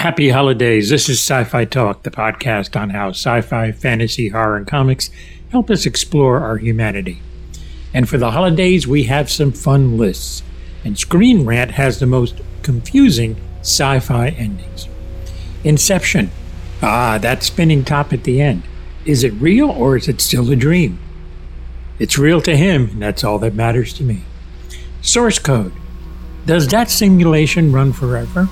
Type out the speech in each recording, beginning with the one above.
Happy holidays. This is Sci Fi Talk, the podcast on how sci fi, fantasy, horror, and comics help us explore our humanity. And for the holidays, we have some fun lists. And Screen Rant has the most confusing sci fi endings. Inception. Ah, that spinning top at the end. Is it real or is it still a dream? It's real to him, and that's all that matters to me. Source code. Does that simulation run forever?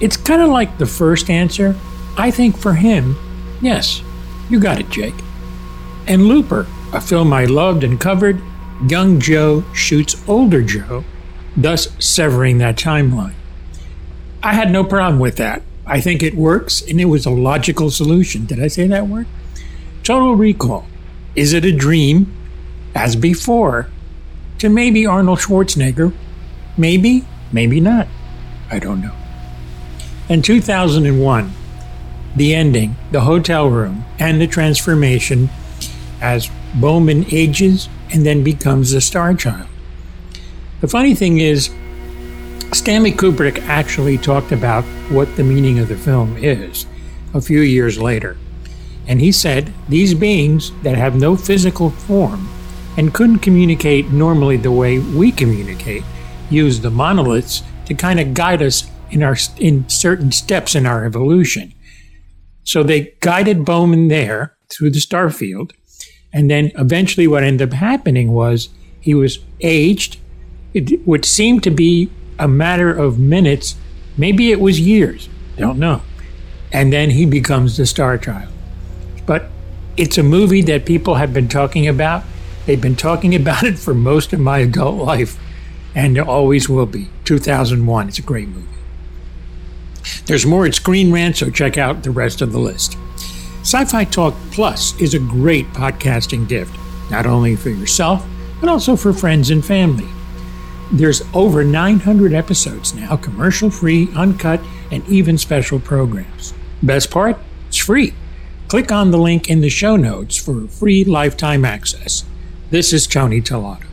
It's kind of like the first answer. I think for him, yes, you got it, Jake. And Looper, a film I loved and covered, young Joe shoots older Joe, thus severing that timeline. I had no problem with that. I think it works and it was a logical solution. Did I say that word? Total recall. Is it a dream, as before, to maybe Arnold Schwarzenegger? Maybe, maybe not. I don't know. In 2001, the ending, the hotel room, and the transformation as Bowman ages and then becomes a star child. The funny thing is, Stanley Kubrick actually talked about what the meaning of the film is a few years later. And he said these beings that have no physical form and couldn't communicate normally the way we communicate use the monoliths to kind of guide us in our in certain steps in our evolution. So they guided Bowman there through the star field, and then eventually what ended up happening was he was aged. It would seem to be a matter of minutes, maybe it was years, don't know. And then he becomes the star child. But it's a movie that people have been talking about. They've been talking about it for most of my adult life, and there always will be. 2001, it's a great movie. There's more at Screen Rant, so check out the rest of the list. Sci Fi Talk Plus is a great podcasting gift, not only for yourself, but also for friends and family. There's over 900 episodes now, commercial free, uncut, and even special programs. Best part? It's free. Click on the link in the show notes for free lifetime access. This is Tony Tellado.